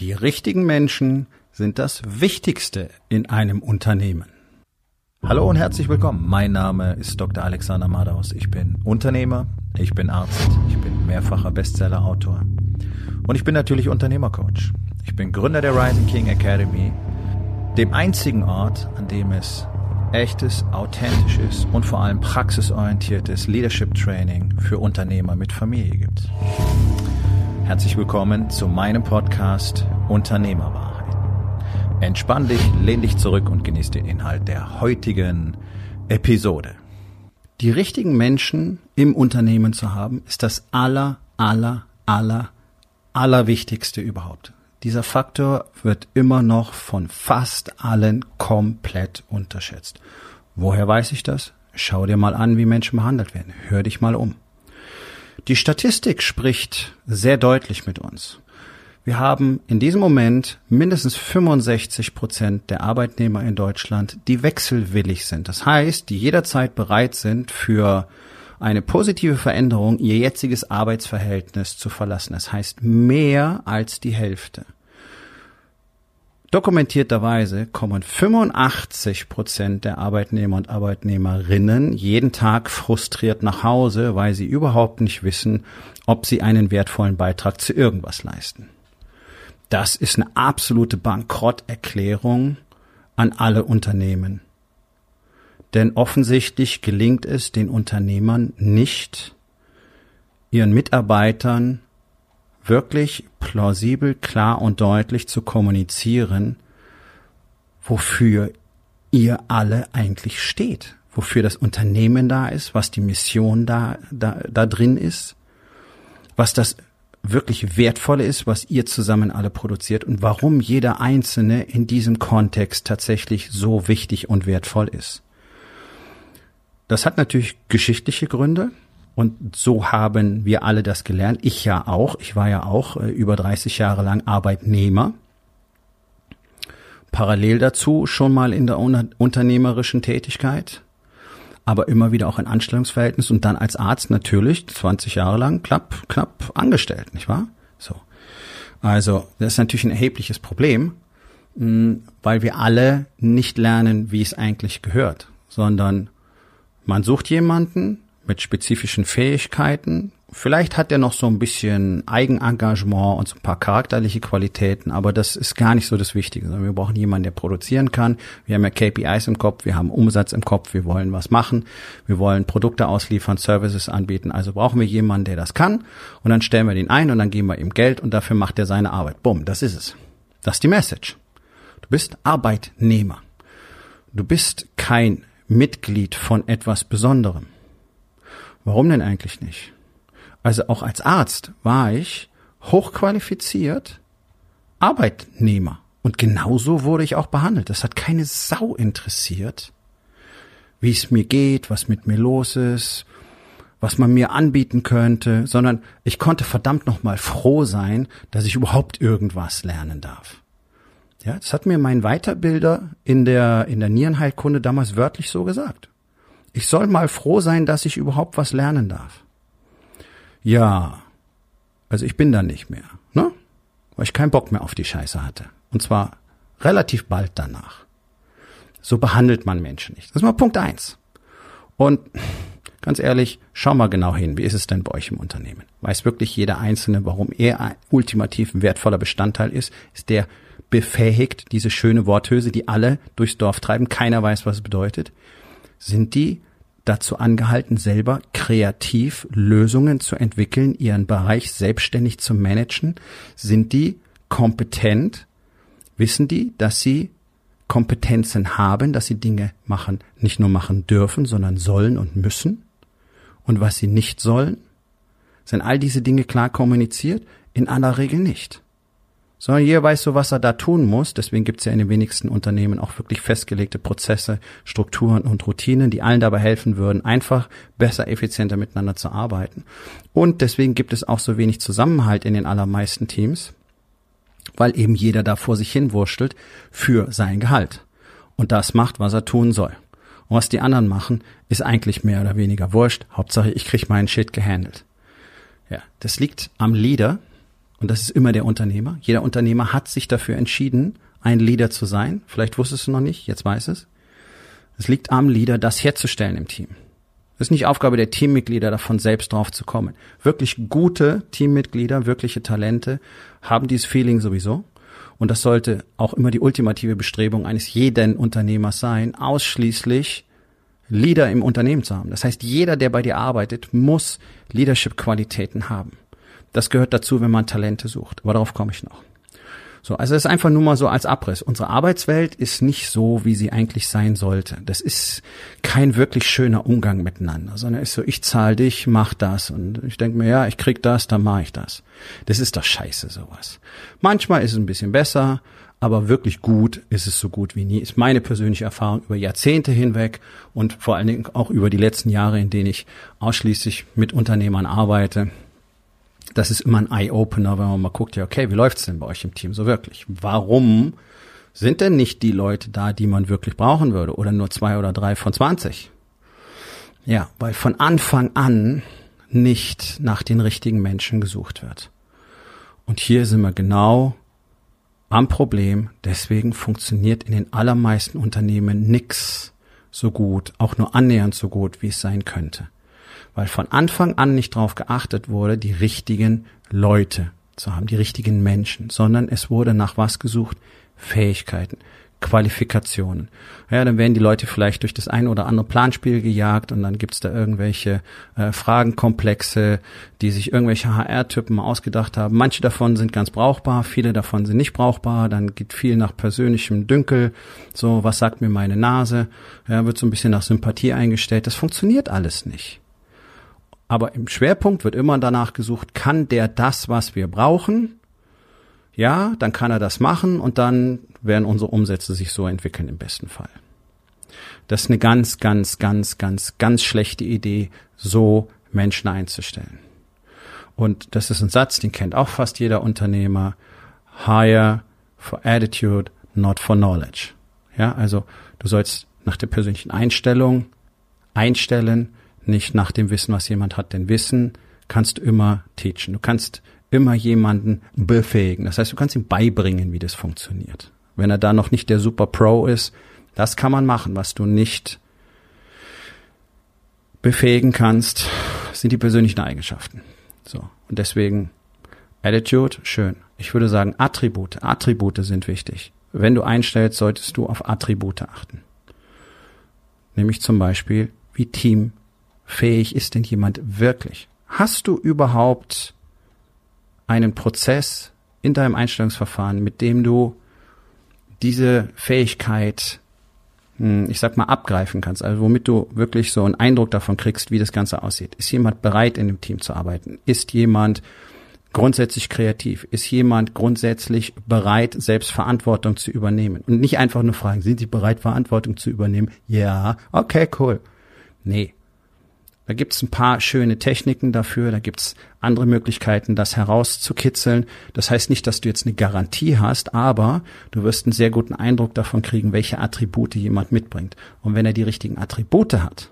Die richtigen Menschen sind das Wichtigste in einem Unternehmen. Hallo und herzlich willkommen. Mein Name ist Dr. Alexander Madaus. Ich bin Unternehmer, ich bin Arzt, ich bin mehrfacher Bestsellerautor und ich bin natürlich Unternehmercoach. Ich bin Gründer der Rising King Academy, dem einzigen Ort, an dem es echtes, authentisches und vor allem praxisorientiertes Leadership Training für Unternehmer mit Familie gibt. Herzlich willkommen zu meinem Podcast Unternehmerwahrheit. Entspann dich, lehn dich zurück und genieß den Inhalt der heutigen Episode. Die richtigen Menschen im Unternehmen zu haben, ist das aller, aller, aller, allerwichtigste überhaupt. Dieser Faktor wird immer noch von fast allen komplett unterschätzt. Woher weiß ich das? Schau dir mal an, wie Menschen behandelt werden. Hör dich mal um. Die Statistik spricht sehr deutlich mit uns. Wir haben in diesem Moment mindestens 65 Prozent der Arbeitnehmer in Deutschland, die wechselwillig sind. Das heißt, die jederzeit bereit sind, für eine positive Veränderung ihr jetziges Arbeitsverhältnis zu verlassen. Das heißt, mehr als die Hälfte. Dokumentierterweise kommen 85 Prozent der Arbeitnehmer und Arbeitnehmerinnen jeden Tag frustriert nach Hause, weil sie überhaupt nicht wissen, ob sie einen wertvollen Beitrag zu irgendwas leisten. Das ist eine absolute Bankrotterklärung an alle Unternehmen. Denn offensichtlich gelingt es den Unternehmern nicht, ihren Mitarbeitern wirklich plausibel, klar und deutlich zu kommunizieren, wofür ihr alle eigentlich steht, wofür das Unternehmen da ist, was die Mission da, da, da drin ist, was das wirklich Wertvolle ist, was ihr zusammen alle produziert und warum jeder Einzelne in diesem Kontext tatsächlich so wichtig und wertvoll ist. Das hat natürlich geschichtliche Gründe. Und so haben wir alle das gelernt. Ich ja auch. Ich war ja auch äh, über 30 Jahre lang Arbeitnehmer. Parallel dazu schon mal in der unternehmerischen Tätigkeit, aber immer wieder auch ein Anstellungsverhältnis und dann als Arzt natürlich 20 Jahre lang knapp, knapp angestellt, nicht wahr? So. Also, das ist natürlich ein erhebliches Problem, weil wir alle nicht lernen, wie es eigentlich gehört, sondern man sucht jemanden, mit spezifischen Fähigkeiten. Vielleicht hat er noch so ein bisschen Eigenengagement und so ein paar charakterliche Qualitäten, aber das ist gar nicht so das Wichtige. Wir brauchen jemanden, der produzieren kann. Wir haben ja KPIs im Kopf, wir haben Umsatz im Kopf, wir wollen was machen, wir wollen Produkte ausliefern, Services anbieten. Also brauchen wir jemanden, der das kann und dann stellen wir den ein und dann geben wir ihm Geld und dafür macht er seine Arbeit. Bumm, das ist es. Das ist die Message. Du bist Arbeitnehmer. Du bist kein Mitglied von etwas Besonderem. Warum denn eigentlich nicht? Also auch als Arzt war ich hochqualifiziert Arbeitnehmer. Und genauso wurde ich auch behandelt. Das hat keine Sau interessiert, wie es mir geht, was mit mir los ist, was man mir anbieten könnte, sondern ich konnte verdammt nochmal froh sein, dass ich überhaupt irgendwas lernen darf. Ja, das hat mir mein Weiterbilder in der, in der Nierenheilkunde damals wörtlich so gesagt. Ich soll mal froh sein, dass ich überhaupt was lernen darf. Ja, also ich bin da nicht mehr, ne? Weil ich keinen Bock mehr auf die Scheiße hatte. Und zwar relativ bald danach. So behandelt man Menschen nicht. Das ist mal Punkt eins. Und ganz ehrlich, schau mal genau hin. Wie ist es denn bei euch im Unternehmen? Weiß wirklich jeder Einzelne, warum er ein ultimativ wertvoller Bestandteil ist? Ist der befähigt, diese schöne Worthülse, die alle durchs Dorf treiben, keiner weiß, was es bedeutet? Sind die dazu angehalten, selber kreativ Lösungen zu entwickeln, ihren Bereich selbstständig zu managen? Sind die kompetent? Wissen die, dass sie Kompetenzen haben, dass sie Dinge machen, nicht nur machen dürfen, sondern sollen und müssen? Und was sie nicht sollen? Sind all diese Dinge klar kommuniziert? In aller Regel nicht sondern jeder weiß so, was er da tun muss. Deswegen gibt es ja in den wenigsten Unternehmen auch wirklich festgelegte Prozesse, Strukturen und Routinen, die allen dabei helfen würden, einfach besser, effizienter miteinander zu arbeiten. Und deswegen gibt es auch so wenig Zusammenhalt in den allermeisten Teams, weil eben jeder da vor sich hin wurschtelt für sein Gehalt. Und das macht, was er tun soll. Und was die anderen machen, ist eigentlich mehr oder weniger wurscht. Hauptsache, ich krieg meinen Shit gehandelt. Ja, das liegt am Leader, Und das ist immer der Unternehmer. Jeder Unternehmer hat sich dafür entschieden, ein Leader zu sein. Vielleicht wusstest du noch nicht, jetzt weiß es. Es liegt am Leader, das herzustellen im Team. Es ist nicht Aufgabe der Teammitglieder, davon selbst drauf zu kommen. Wirklich gute Teammitglieder, wirkliche Talente haben dieses Feeling sowieso. Und das sollte auch immer die ultimative Bestrebung eines jeden Unternehmers sein, ausschließlich Leader im Unternehmen zu haben. Das heißt, jeder, der bei dir arbeitet, muss Leadership-Qualitäten haben. Das gehört dazu, wenn man Talente sucht. Aber darauf komme ich noch. So, also es ist einfach nur mal so als Abriss. Unsere Arbeitswelt ist nicht so, wie sie eigentlich sein sollte. Das ist kein wirklich schöner Umgang miteinander, sondern ist so, ich zahle dich, mach das. Und ich denke mir, ja, ich krieg das, dann mache ich das. Das ist doch scheiße, sowas. Manchmal ist es ein bisschen besser, aber wirklich gut ist es so gut wie nie. Ist meine persönliche Erfahrung über Jahrzehnte hinweg und vor allen Dingen auch über die letzten Jahre, in denen ich ausschließlich mit Unternehmern arbeite das ist immer ein Eye-Opener, wenn man mal guckt, ja, okay, wie läuft's denn bei euch im Team so wirklich? Warum sind denn nicht die Leute da, die man wirklich brauchen würde? Oder nur zwei oder drei von zwanzig? Ja, weil von Anfang an nicht nach den richtigen Menschen gesucht wird. Und hier sind wir genau am Problem. Deswegen funktioniert in den allermeisten Unternehmen nix so gut, auch nur annähernd so gut, wie es sein könnte weil von Anfang an nicht darauf geachtet wurde, die richtigen Leute zu haben, die richtigen Menschen, sondern es wurde nach was gesucht? Fähigkeiten, Qualifikationen. Ja, dann werden die Leute vielleicht durch das ein oder andere Planspiel gejagt und dann gibt's da irgendwelche äh, Fragenkomplexe, die sich irgendwelche HR-Typen ausgedacht haben. Manche davon sind ganz brauchbar, viele davon sind nicht brauchbar. Dann geht viel nach persönlichem Dünkel. So, was sagt mir meine Nase? Ja, wird so ein bisschen nach Sympathie eingestellt. Das funktioniert alles nicht. Aber im Schwerpunkt wird immer danach gesucht, kann der das, was wir brauchen? Ja, dann kann er das machen und dann werden unsere Umsätze sich so entwickeln im besten Fall. Das ist eine ganz, ganz, ganz, ganz, ganz schlechte Idee, so Menschen einzustellen. Und das ist ein Satz, den kennt auch fast jeder Unternehmer. Hire for attitude, not for knowledge. Ja, also du sollst nach der persönlichen Einstellung einstellen, nicht nach dem Wissen, was jemand hat. Denn Wissen kannst du immer teachen. Du kannst immer jemanden befähigen. Das heißt, du kannst ihm beibringen, wie das funktioniert. Wenn er da noch nicht der Super Pro ist, das kann man machen. Was du nicht befähigen kannst, sind die persönlichen Eigenschaften. So. Und deswegen Attitude, schön. Ich würde sagen Attribute. Attribute sind wichtig. Wenn du einstellst, solltest du auf Attribute achten. Nämlich zum Beispiel, wie Team fähig ist denn jemand wirklich? Hast du überhaupt einen Prozess in deinem Einstellungsverfahren, mit dem du diese Fähigkeit, hm, ich sag mal, abgreifen kannst, also womit du wirklich so einen Eindruck davon kriegst, wie das Ganze aussieht. Ist jemand bereit, in dem Team zu arbeiten? Ist jemand grundsätzlich kreativ? Ist jemand grundsätzlich bereit, selbst Verantwortung zu übernehmen? Und nicht einfach nur fragen, sind Sie bereit, Verantwortung zu übernehmen? Ja, okay, cool. Nee, da gibt's ein paar schöne Techniken dafür, da gibt's andere Möglichkeiten, das herauszukitzeln. Das heißt nicht, dass du jetzt eine Garantie hast, aber du wirst einen sehr guten Eindruck davon kriegen, welche Attribute jemand mitbringt. Und wenn er die richtigen Attribute hat,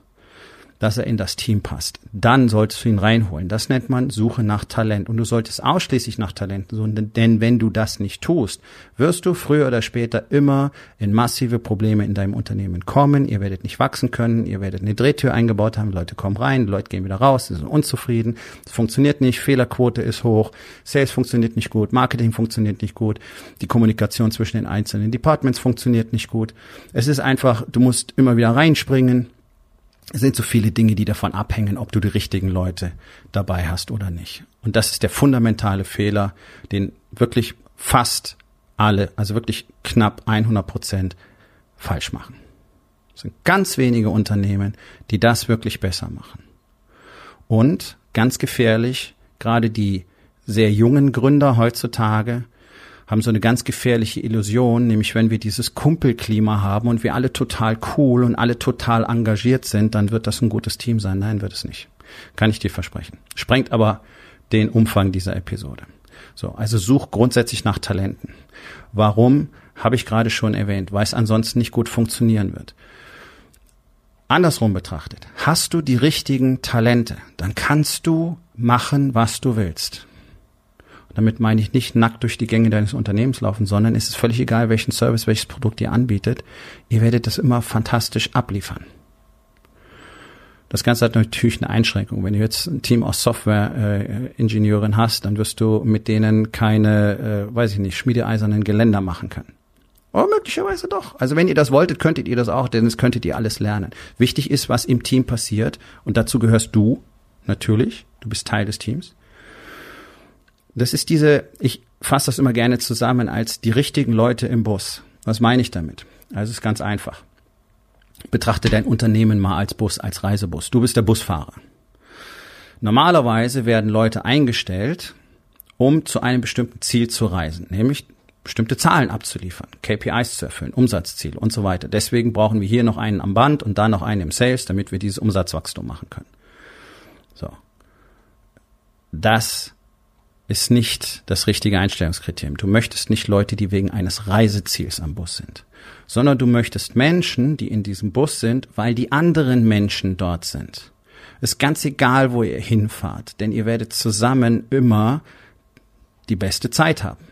dass er in das Team passt. Dann solltest du ihn reinholen. Das nennt man Suche nach Talent. Und du solltest ausschließlich nach Talenten suchen, denn wenn du das nicht tust, wirst du früher oder später immer in massive Probleme in deinem Unternehmen kommen. Ihr werdet nicht wachsen können, ihr werdet eine Drehtür eingebaut haben, Leute kommen rein, Leute gehen wieder raus, sie sind unzufrieden, es funktioniert nicht, Fehlerquote ist hoch, Sales funktioniert nicht gut, Marketing funktioniert nicht gut, die Kommunikation zwischen den einzelnen Departments funktioniert nicht gut. Es ist einfach, du musst immer wieder reinspringen, es sind so viele Dinge, die davon abhängen, ob du die richtigen Leute dabei hast oder nicht. Und das ist der fundamentale Fehler, den wirklich fast alle, also wirklich knapp 100 Prozent falsch machen. Es sind ganz wenige Unternehmen, die das wirklich besser machen. Und ganz gefährlich, gerade die sehr jungen Gründer heutzutage, haben so eine ganz gefährliche Illusion, nämlich wenn wir dieses Kumpelklima haben und wir alle total cool und alle total engagiert sind, dann wird das ein gutes Team sein. Nein, wird es nicht. Kann ich dir versprechen. Sprengt aber den Umfang dieser Episode. So, also such grundsätzlich nach Talenten. Warum? Habe ich gerade schon erwähnt, weil es ansonsten nicht gut funktionieren wird. Andersrum betrachtet, hast du die richtigen Talente, dann kannst du machen, was du willst damit meine ich nicht nackt durch die Gänge deines Unternehmens laufen, sondern es ist völlig egal, welchen Service, welches Produkt ihr anbietet. Ihr werdet das immer fantastisch abliefern. Das Ganze hat natürlich eine Einschränkung. Wenn du jetzt ein Team aus Software-Ingenieuren äh, hast, dann wirst du mit denen keine, äh, weiß ich nicht, schmiedeeisernen Geländer machen können. Oh, möglicherweise doch. Also wenn ihr das wolltet, könntet ihr das auch, denn es könntet ihr alles lernen. Wichtig ist, was im Team passiert. Und dazu gehörst du, natürlich. Du bist Teil des Teams. Das ist diese, ich fasse das immer gerne zusammen als die richtigen Leute im Bus. Was meine ich damit? Also es ist ganz einfach. Betrachte dein Unternehmen mal als Bus, als Reisebus. Du bist der Busfahrer. Normalerweise werden Leute eingestellt, um zu einem bestimmten Ziel zu reisen, nämlich bestimmte Zahlen abzuliefern, KPIs zu erfüllen, Umsatzziele und so weiter. Deswegen brauchen wir hier noch einen am Band und da noch einen im Sales, damit wir dieses Umsatzwachstum machen können. So. Das ist nicht das richtige Einstellungskriterium. Du möchtest nicht Leute, die wegen eines Reiseziels am Bus sind, sondern du möchtest Menschen, die in diesem Bus sind, weil die anderen Menschen dort sind. Ist ganz egal, wo ihr hinfahrt, denn ihr werdet zusammen immer die beste Zeit haben.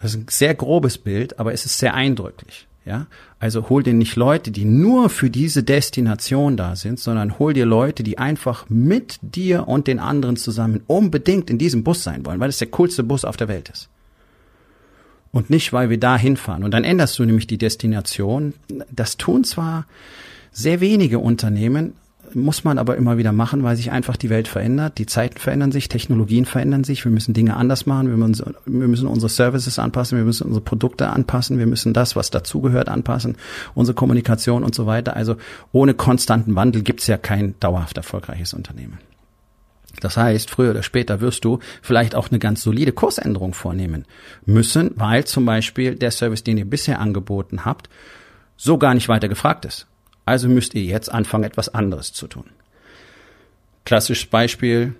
Das ist ein sehr grobes Bild, aber es ist sehr eindrücklich. Ja, also hol dir nicht Leute, die nur für diese Destination da sind, sondern hol dir Leute, die einfach mit dir und den anderen zusammen unbedingt in diesem Bus sein wollen, weil es der coolste Bus auf der Welt ist. Und nicht, weil wir da hinfahren. Und dann änderst du nämlich die Destination. Das tun zwar sehr wenige Unternehmen, muss man aber immer wieder machen, weil sich einfach die Welt verändert, die Zeiten verändern sich, Technologien verändern sich, wir müssen Dinge anders machen, wir müssen, wir müssen unsere Services anpassen, wir müssen unsere Produkte anpassen, wir müssen das, was dazugehört, anpassen, unsere Kommunikation und so weiter. Also ohne konstanten Wandel gibt's ja kein dauerhaft erfolgreiches Unternehmen. Das heißt, früher oder später wirst du vielleicht auch eine ganz solide Kursänderung vornehmen müssen, weil zum Beispiel der Service, den ihr bisher angeboten habt, so gar nicht weiter gefragt ist. Also müsst ihr jetzt anfangen, etwas anderes zu tun. Klassisches Beispiel,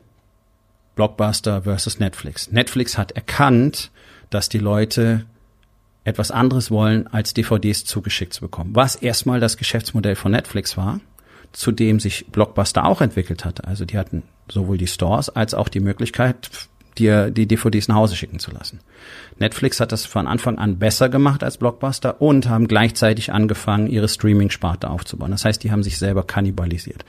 Blockbuster versus Netflix. Netflix hat erkannt, dass die Leute etwas anderes wollen, als DVDs zugeschickt zu bekommen. Was erstmal das Geschäftsmodell von Netflix war, zu dem sich Blockbuster auch entwickelt hatte. Also die hatten sowohl die Stores als auch die Möglichkeit, dir die DVDs nach Hause schicken zu lassen. Netflix hat das von Anfang an besser gemacht als Blockbuster und haben gleichzeitig angefangen, ihre Streaming-Sparte aufzubauen. Das heißt, die haben sich selber kannibalisiert.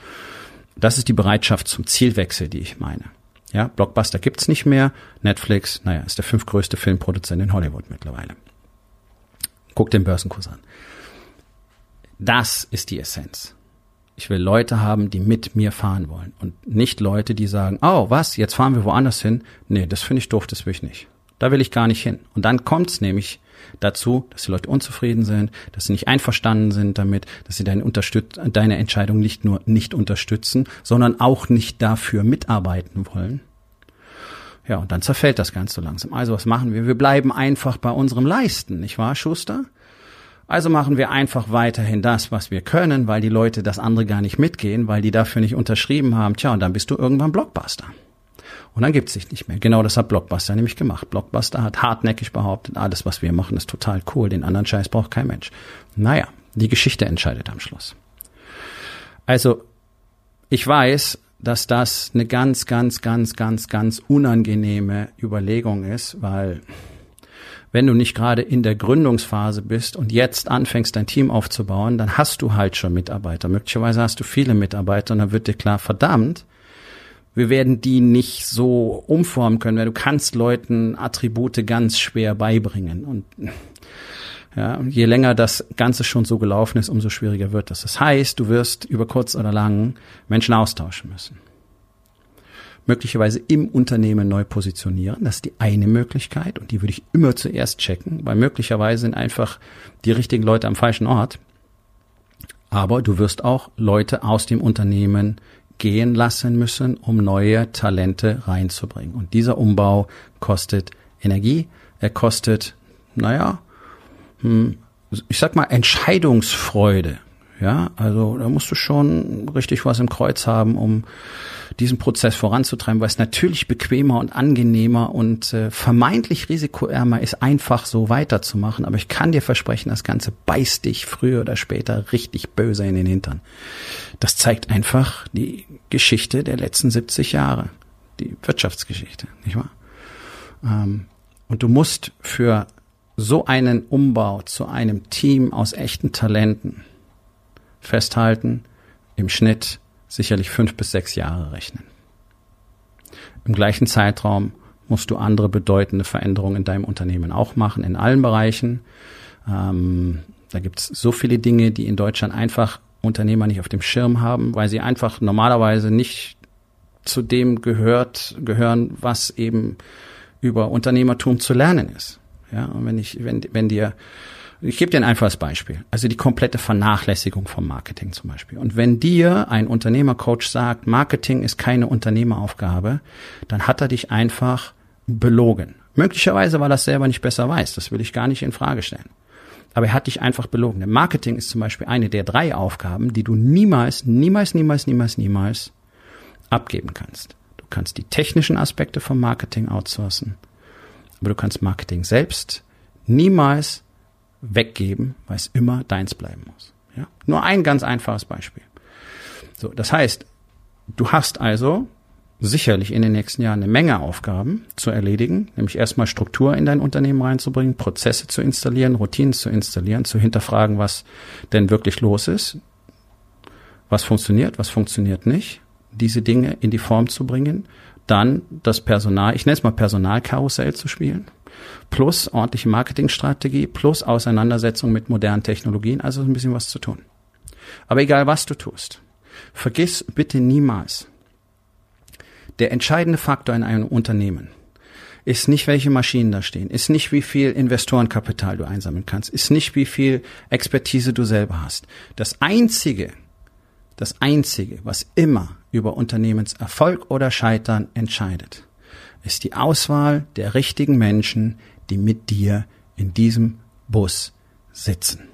Das ist die Bereitschaft zum Zielwechsel, die ich meine. Ja, Blockbuster gibt's nicht mehr. Netflix, naja, ist der fünftgrößte Filmproduzent in Hollywood mittlerweile. Guck den Börsenkurs an. Das ist die Essenz. Ich will Leute haben, die mit mir fahren wollen und nicht Leute, die sagen, oh, was, jetzt fahren wir woanders hin. Nee, das finde ich doof, das will ich nicht. Da will ich gar nicht hin. Und dann kommt es nämlich dazu, dass die Leute unzufrieden sind, dass sie nicht einverstanden sind damit, dass sie deine, Unterstütz deine Entscheidung nicht nur nicht unterstützen, sondern auch nicht dafür mitarbeiten wollen. Ja, und dann zerfällt das Ganze langsam. Also was machen wir? Wir bleiben einfach bei unserem Leisten, nicht wahr, Schuster? Also machen wir einfach weiterhin das, was wir können, weil die Leute das andere gar nicht mitgehen, weil die dafür nicht unterschrieben haben. Tja, und dann bist du irgendwann Blockbuster. Und dann gibt's sich nicht mehr. Genau das hat Blockbuster nämlich gemacht. Blockbuster hat hartnäckig behauptet, alles, was wir machen, ist total cool. Den anderen Scheiß braucht kein Mensch. Naja, die Geschichte entscheidet am Schluss. Also, ich weiß, dass das eine ganz, ganz, ganz, ganz, ganz unangenehme Überlegung ist, weil wenn du nicht gerade in der Gründungsphase bist und jetzt anfängst, dein Team aufzubauen, dann hast du halt schon Mitarbeiter. Möglicherweise hast du viele Mitarbeiter und dann wird dir klar, verdammt, wir werden die nicht so umformen können, weil du kannst Leuten Attribute ganz schwer beibringen. Und ja, je länger das Ganze schon so gelaufen ist, umso schwieriger wird das. Das heißt, du wirst über kurz oder lang Menschen austauschen müssen möglicherweise im Unternehmen neu positionieren. Das ist die eine Möglichkeit und die würde ich immer zuerst checken, weil möglicherweise sind einfach die richtigen Leute am falschen Ort. Aber du wirst auch Leute aus dem Unternehmen gehen lassen müssen, um neue Talente reinzubringen. Und dieser Umbau kostet Energie, er kostet, naja, hm, ich sag mal, Entscheidungsfreude. Ja, also da musst du schon richtig was im Kreuz haben, um diesen Prozess voranzutreiben, weil es natürlich bequemer und angenehmer und äh, vermeintlich risikoärmer ist, einfach so weiterzumachen. Aber ich kann dir versprechen, das Ganze beißt dich früher oder später richtig böse in den Hintern. Das zeigt einfach die Geschichte der letzten 70 Jahre, die Wirtschaftsgeschichte, nicht wahr? Ähm, und du musst für so einen Umbau zu einem Team aus echten Talenten festhalten, im Schnitt sicherlich fünf bis sechs Jahre rechnen. Im gleichen Zeitraum musst du andere bedeutende Veränderungen in deinem Unternehmen auch machen, in allen Bereichen. Ähm, da gibt's so viele Dinge, die in Deutschland einfach Unternehmer nicht auf dem Schirm haben, weil sie einfach normalerweise nicht zu dem gehört, gehören, was eben über Unternehmertum zu lernen ist. Ja, und wenn ich, wenn, wenn dir, ich gebe dir ein einfaches Beispiel. Also die komplette Vernachlässigung vom Marketing zum Beispiel. Und wenn dir ein Unternehmercoach sagt, Marketing ist keine Unternehmeraufgabe, dann hat er dich einfach belogen. Möglicherweise, weil er es selber nicht besser weiß. Das will ich gar nicht in Frage stellen. Aber er hat dich einfach belogen. Denn Marketing ist zum Beispiel eine der drei Aufgaben, die du niemals, niemals, niemals, niemals, niemals abgeben kannst. Du kannst die technischen Aspekte vom Marketing outsourcen, aber du kannst Marketing selbst niemals weggeben, weil es immer deins bleiben muss. Ja? Nur ein ganz einfaches Beispiel. So, das heißt, du hast also sicherlich in den nächsten Jahren eine Menge Aufgaben zu erledigen, nämlich erstmal Struktur in dein Unternehmen reinzubringen, Prozesse zu installieren, Routinen zu installieren, zu hinterfragen, was denn wirklich los ist, was funktioniert, was funktioniert nicht, diese Dinge in die Form zu bringen, dann das Personal, ich nenne es mal Personalkarussell zu spielen, plus ordentliche Marketingstrategie, plus Auseinandersetzung mit modernen Technologien, also ein bisschen was zu tun. Aber egal was du tust, vergiss bitte niemals, der entscheidende Faktor in einem Unternehmen ist nicht, welche Maschinen da stehen, ist nicht, wie viel Investorenkapital du einsammeln kannst, ist nicht, wie viel Expertise du selber hast. Das einzige, das einzige, was immer über Unternehmenserfolg oder Scheitern entscheidet, ist die Auswahl der richtigen Menschen, die mit dir in diesem Bus sitzen.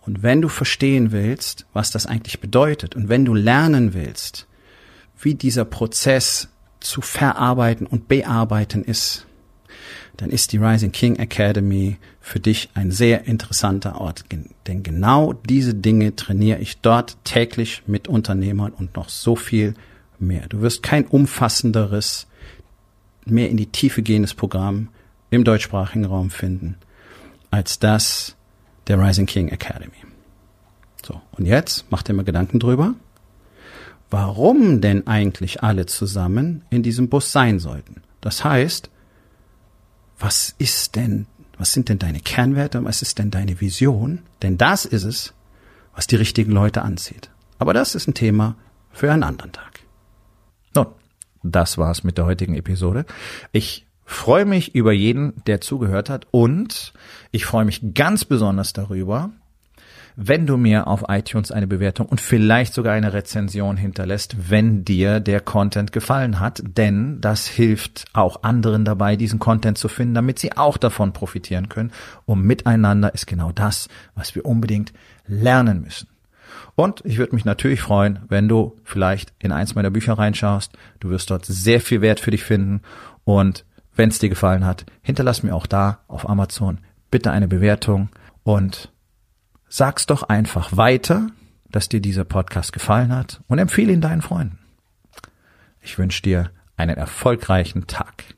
Und wenn du verstehen willst, was das eigentlich bedeutet, und wenn du lernen willst, wie dieser Prozess zu verarbeiten und bearbeiten ist, dann ist die Rising King Academy für dich ein sehr interessanter Ort. Denn genau diese Dinge trainiere ich dort täglich mit Unternehmern und noch so viel mehr. Du wirst kein umfassenderes, mehr in die Tiefe gehendes Programm im deutschsprachigen Raum finden, als das der Rising King Academy. So, und jetzt mach dir mal Gedanken drüber warum denn eigentlich alle zusammen in diesem Bus sein sollten. Das heißt, was ist denn, was sind denn deine Kernwerte, was ist denn deine Vision? Denn das ist es, was die richtigen Leute anzieht. Aber das ist ein Thema für einen anderen Tag. Das war's mit der heutigen Episode. Ich freue mich über jeden, der zugehört hat und ich freue mich ganz besonders darüber, wenn du mir auf iTunes eine Bewertung und vielleicht sogar eine Rezension hinterlässt, wenn dir der Content gefallen hat, denn das hilft auch anderen dabei, diesen Content zu finden, damit sie auch davon profitieren können. Und miteinander ist genau das, was wir unbedingt lernen müssen. Und ich würde mich natürlich freuen, wenn du vielleicht in eins meiner Bücher reinschaust. Du wirst dort sehr viel Wert für dich finden. Und wenn es dir gefallen hat, hinterlass mir auch da auf Amazon bitte eine Bewertung und sag's doch einfach weiter, dass dir dieser Podcast gefallen hat und empfehle ihn deinen Freunden. Ich wünsche dir einen erfolgreichen Tag.